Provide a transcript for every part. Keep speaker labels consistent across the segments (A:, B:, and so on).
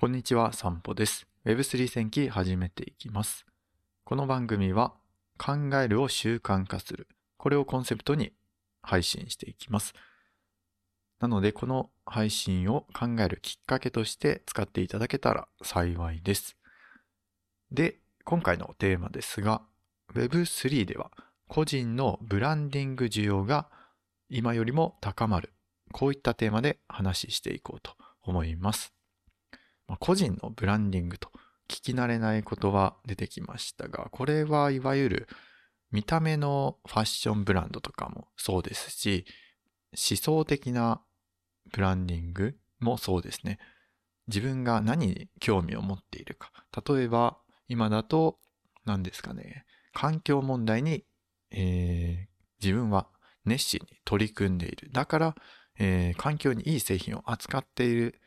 A: こんにちは、散歩です。Web3 戦記始めていきます。この番組は考えるを習慣化する。これをコンセプトに配信していきます。なので、この配信を考えるきっかけとして使っていただけたら幸いです。で、今回のテーマですが、Web3 では個人のブランディング需要が今よりも高まる。こういったテーマで話していこうと思います。まあ個人のブランディングと聞き慣れない言葉出てきましたが、これはいわゆる見た目のファッションブランドとかもそうですし、思想的なブランディングもそうですね。自分が何に興味を持っているか。例えば、今だと、何ですかね、環境問題に、えー自分は熱心に取り組んでいる。だから、えー環境にいい製品を扱っている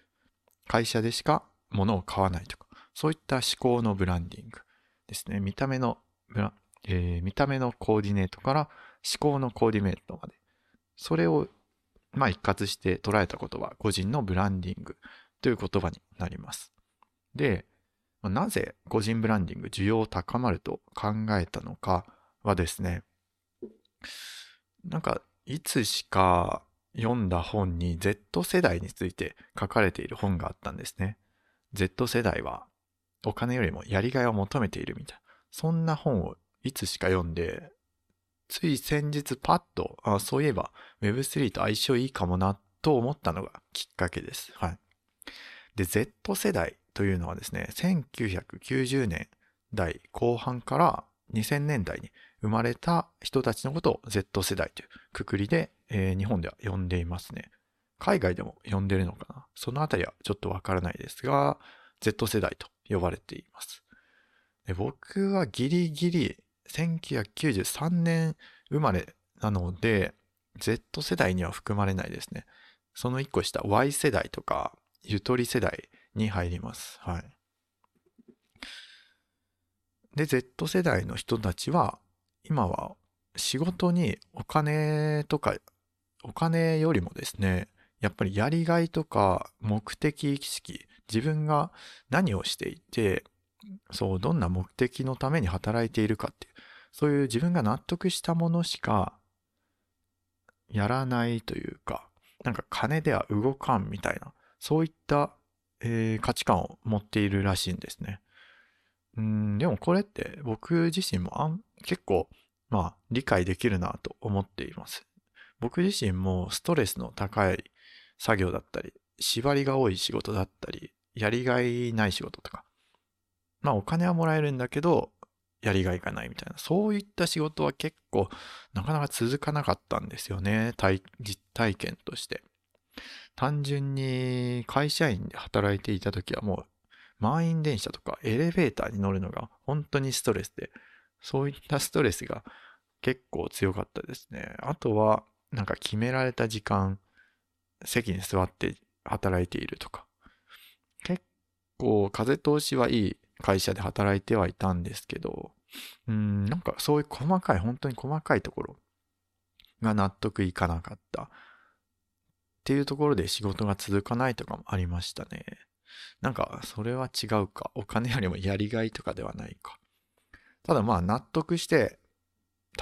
A: 会社でしか物を買わないとか、そういった思考のブランディングですね。見た目のブラ、えー見た目のコーディネートから思考のコーディネートまで。それを、まあ、一括して捉えた言葉、個人のブランディングという言葉になります。で、まなぜ個人ブランディング需要高まると考えたのかはですね、なんか、いつしか読んだ本に Z 世代について書かれている本があったんですね。Z 世代はお金よりもやりがいを求めているみたいな。そんな本をいつしか読んで、つい先日パッと、あそういえば Web3 と相性いいかもなと思ったのがきっかけです。はい。で、Z 世代というのはですね、1990年代後半から2000年代に生まれた人たちのことを Z 世代というくくりで、えー日本では呼んでいますね。海外でも呼んでるのかな？そのあたりはちょっとわからないですが、Z 世代と呼ばれています。で僕はギリギリ1993年生まれなので、Z 世代には含まれないですね。その一個下、Y 世代とか、ゆとり世代に入ります。はい。で、Z 世代の人たちは、今は仕事にお金とか、お金よりもですね、やっぱりやりがいとか目的意識、自分が何をしていて、そう、どんな目的のために働いているかっていう、そういう自分が納得したものしかやらないというか、なんか金では動かんみたいな、そういった、えー価値観を持っているらしいんですね。うん、でもこれって僕自身もあん結構、まあ理解できるなと思っています。僕自身もストレスの高い作業だったり、縛りが多い仕事だったり、やりがいない仕事とか。まあお金はもらえるんだけど、やりがいがないみたいな。そういった仕事は結構なかなか続かなかったんですよね。体実体験として。単純に会社員で働いていた時はもう満員電車とかエレベーターに乗るのが本当にストレスで、そういったストレスが結構強かったですね。あとは、なんか決められた時間、席に座って働いているとか。結構風通しはいい会社で働いてはいたんですけど、うん、なんかそういう細かい、本当に細かいところが納得いかなかった。っていうところで仕事が続かないとかもありましたね。なんか、それは違うか。お金よりもやりがいとかではないか。ただまあ、納得して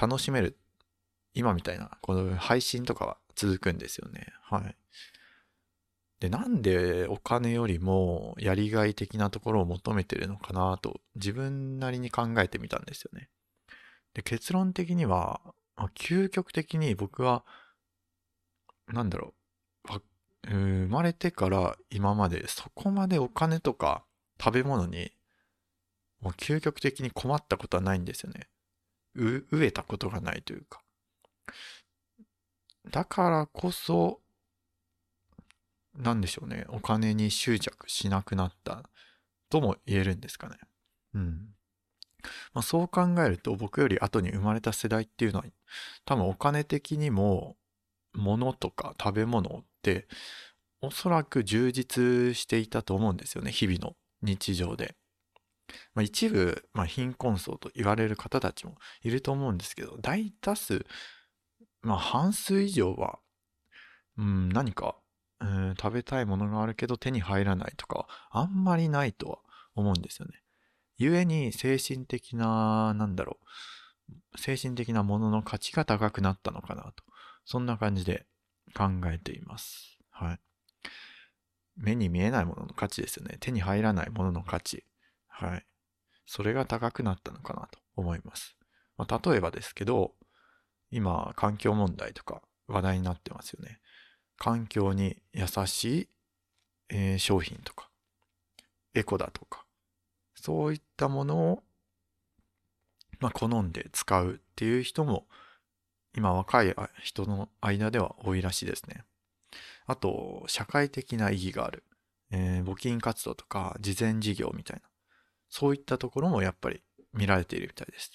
A: 楽しめる。今みたいな、この配信とかは続くんですよね。はい。で、なんでお金よりもやりがい的なところを求めてるのかなと、自分なりに考えてみたんですよね。で、結論的には、まあ究極的に僕は、なんだろう、生まれてから今までそこまでお金とか食べ物にもう究極的に困ったことはないんですよね。飢えたことがないというか。だからこそ、なんでしょうね。お金に執着しなくなったとも言えるんですかね。うん。まあ、そう考えると僕より後に生まれた世代っていうのは多分お金的にも物とか食べ物っておそらく充実していたと思うんですよね。日々の日常で。まあ、一部、まあ、貧困層と言われる方たちもいると思うんですけど、大多数、まあ、半数以上は、うん、何かうん食べたいものがあるけど手に入らないとかあんまりないとは思うんですよね。故に精神的な、なんだろう、精神的なものの価値が高くなったのかなと。そんな感じで考えています。はい。目に見えないものの価値ですよね。手に入らないものの価値。はい。それが高くなったのかなと思います。まあ、例えばですけど、今、環境問題とか話題になってますよね。環境に優しい、えー、商品とか、エコだとか、そういったものを、まあ、好んで使うっていう人も、今若い人の間では多いらしいですね。あと、社会的な意義がある。えー、募金活動とか、慈善事業みたいな。そういったところもやっぱり見られているみたいです。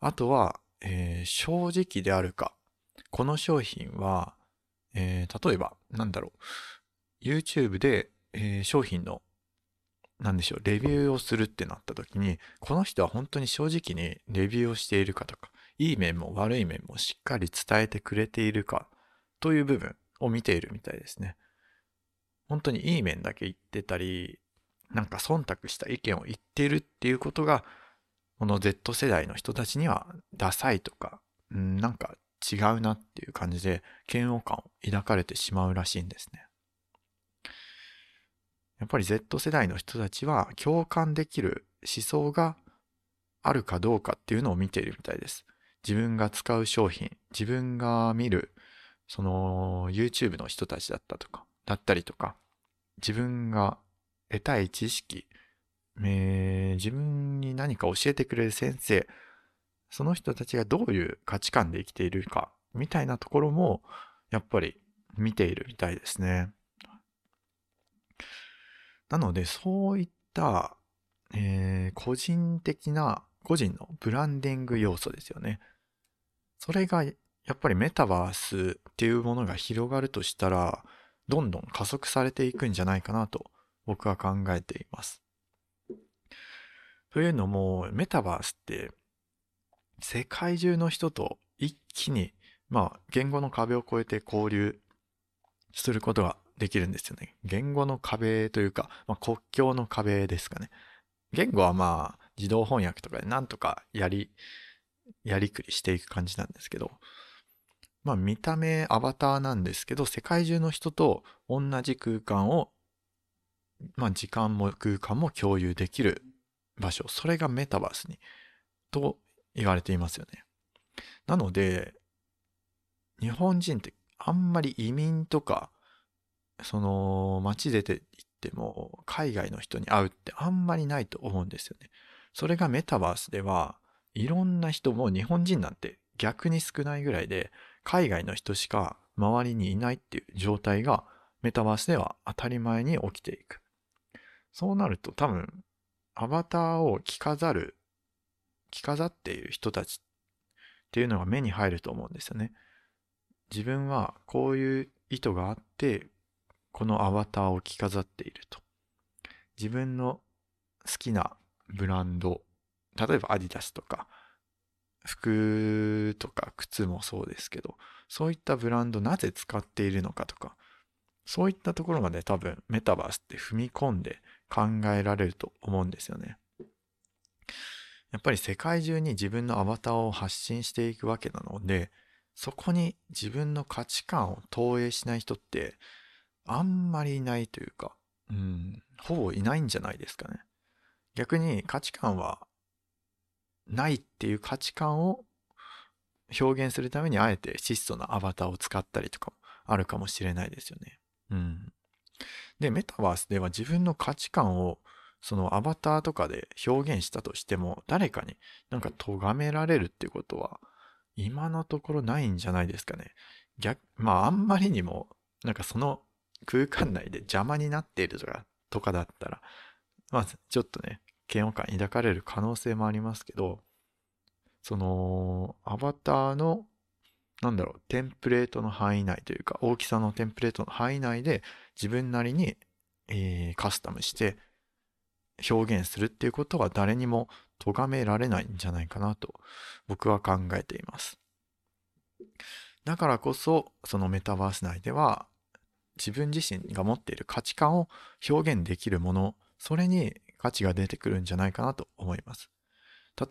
A: あとは、えー、正直であるか。この商品は、えー、例えば、なんだろう。YouTube で、えー、商品の、なんでしょう、レビューをするってなった時に、この人は本当に正直にレビューをしているかとか、いい面も悪い面もしっかり伝えてくれているかという部分を見ているみたいですね。本当にいい面だけ言ってたり、なんか忖度した意見を言ってるっていうことが、この Z 世代の人たちにはダサいとか、うん、なんか違うなっていう感じで嫌悪感を抱かれてしまうらしいんですね。やっぱり Z 世代の人たちは共感できる思想があるかどうかっていうのを見ているみたいです。自分が使う商品、自分が見るその YouTube の人たちだったとか、だったりとか、自分が得たい知識、えー、自分に何か教えてくれる先生、その人たちがどういう価値観で生きているか、みたいなところも、やっぱり見ているみたいですね。なので、そういった、えー、個人的な、個人のブランディング要素ですよね。それが、やっぱりメタバースっていうものが広がるとしたら、どんどん加速されていくんじゃないかなと僕は考えています。というのも、メタバースって世界中の人と一気に、まあ、言語の壁を越えて交流することができるんですよね。言語の壁というか、まあ、国境の壁ですかね。言語はまあ、自動翻訳とかでなんとかやり、やりくりしていく感じなんですけど、まあ見た目アバターなんですけど、世界中の人と同じ空間をまあ、時間も空間も共有できる場所、それがメタバースに、と言われていますよね。なので、日本人ってあんまり移民とか、その街出て行っても海外の人に会うってあんまりないと思うんですよね。それがメタバースではいろんな人も日本人なんて逆に少ないぐらいで海外の人しか周りにいないっていう状態がメタバースでは当たり前に起きていく。そうなると多分、アバターを着飾る、着飾っている人たちっていうのが目に入ると思うんですよね。自分はこういう意図があって、このアバターを着飾っていると。自分の好きなブランド、例えばアディダスとか、服とか靴もそうですけど、そういったブランドなぜ使っているのかとか、そういったところまで多分メタバースって踏み込んで考えられると思うんですよね。やっぱり世界中に自分のアバターを発信していくわけなので、そこに自分の価値観を投影しない人ってあんまりいないというか、うん、ほぼいないんじゃないですかね。逆に価値観はないっていう価値観を表現するためにあえて質素なアバターを使ったりとかもあるかもしれないですよね。うん。で、メタバースでは自分の価値観をそのアバターとかで表現したとしても誰かになんか咎められるっていうことは今のところないんじゃないですかね。逆、まああんまりにもなんかその空間内で邪魔になっているとかとかだったらまあちょっとね嫌悪感抱かれる可能性もありますけどそのアバターのなんだろう、テンプレートの範囲内というか、大きさのテンプレートの範囲内で自分なりに、えー、カスタムして表現するっていうことは誰にも咎められないんじゃないかなと僕は考えています。だからこそ、そのメタバース内では、自分自身が持っている価値観を表現できるもの、それに価値が出てくるんじゃないかなと思います。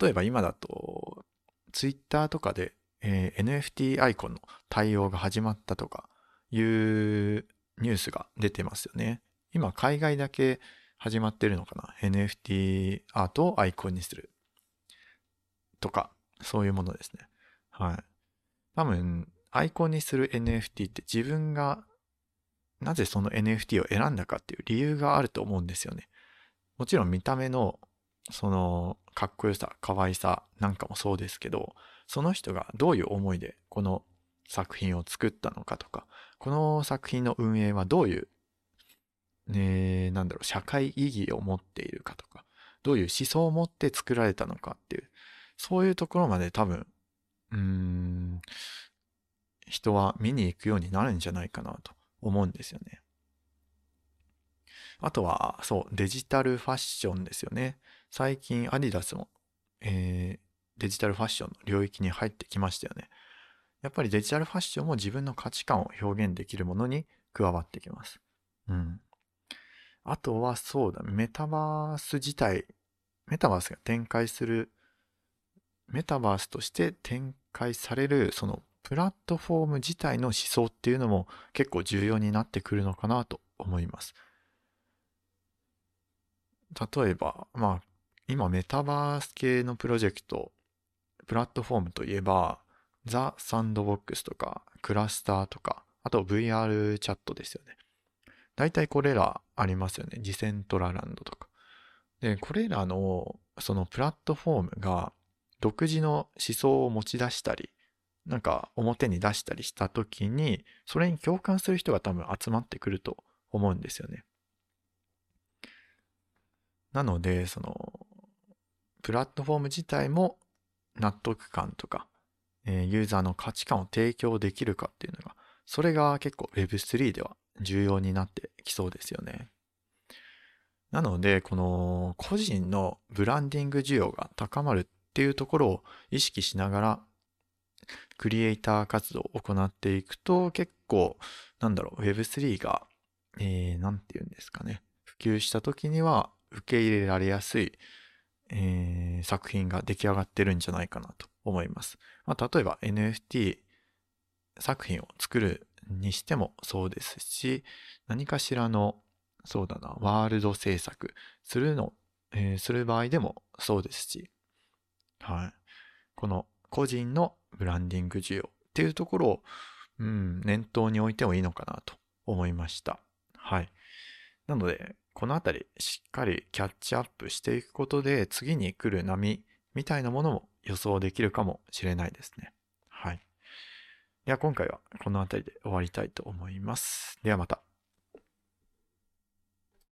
A: 例えば今だと、Twitter とかで、えー、NFT アイコンの対応が始まったとかいうニュースが出てますよね。今海外だけ始まってるのかな ?NFT アートをアイコンにする。とか、そういうものですね。はい。多分、アイコンにする NFT って自分がなぜその NFT を選んだかっていう理由があると思うんですよね。もちろん見た目のそのかっこよさ、可愛さなんかもそうですけど、その人がどういう思いでこの作品を作ったのかとか、この作品の運営はどういう、ね、なんだろう、社会意義を持っているかとか、どういう思想を持って作られたのかっていう、そういうところまで多分、うーん、人は見に行くようになるんじゃないかなと思うんですよね。あとは、そう、デジタルファッションですよね。最近アディダスも、えー、デジタルファッションの領域に入ってきましたよね。やっぱりデジタルファッションも自分の価値観を表現できるものに加わってきます。うん。あとはそうだ、メタバース自体、メタバースが展開する、メタバースとして展開される、そのプラットフォーム自体の思想っていうのも結構重要になってくるのかなと思います。例えば、まあ、今メタバース系のプロジェクト、プラットフォームといえば、ザ・サンドボックスとか、クラスターとか、あと VR チャットですよね。大体これらありますよね。ジセントラランドとか。で、これらのそのプラットフォームが独自の思想を持ち出したり、なんか表に出したりした時に、それに共感する人が多分集まってくると思うんですよね。なので、その、プラットフォーム自体も納得感とか、えユーザーの価値観を提供できるかっていうのが、それが結構 Web3 では重要になってきそうですよね。なので、この個人のブランディング需要が高まるっていうところを意識しながらクリエイター活動を行っていくと結構、なんだろう、Web3 が、えー、て言うんですかね、普及した時には受け入れられやすい、えー、作品が出来上がってるんじゃないかなと思います。まあ、例えば NFT 作品を作るにしてもそうですし、何かしらの、そうだな、ワールド制作するの、えー、する場合でもそうですし、はい。この個人のブランディング需要っていうところを、うん、念頭に置いてもいいのかなと思いました。はい。なので、このあたりしっかりキャッチアップしていくことで次に来る波みたいなものも予想できるかもしれないですね。はい。では今回はこのあたりで終わりたいと思います。ではまた。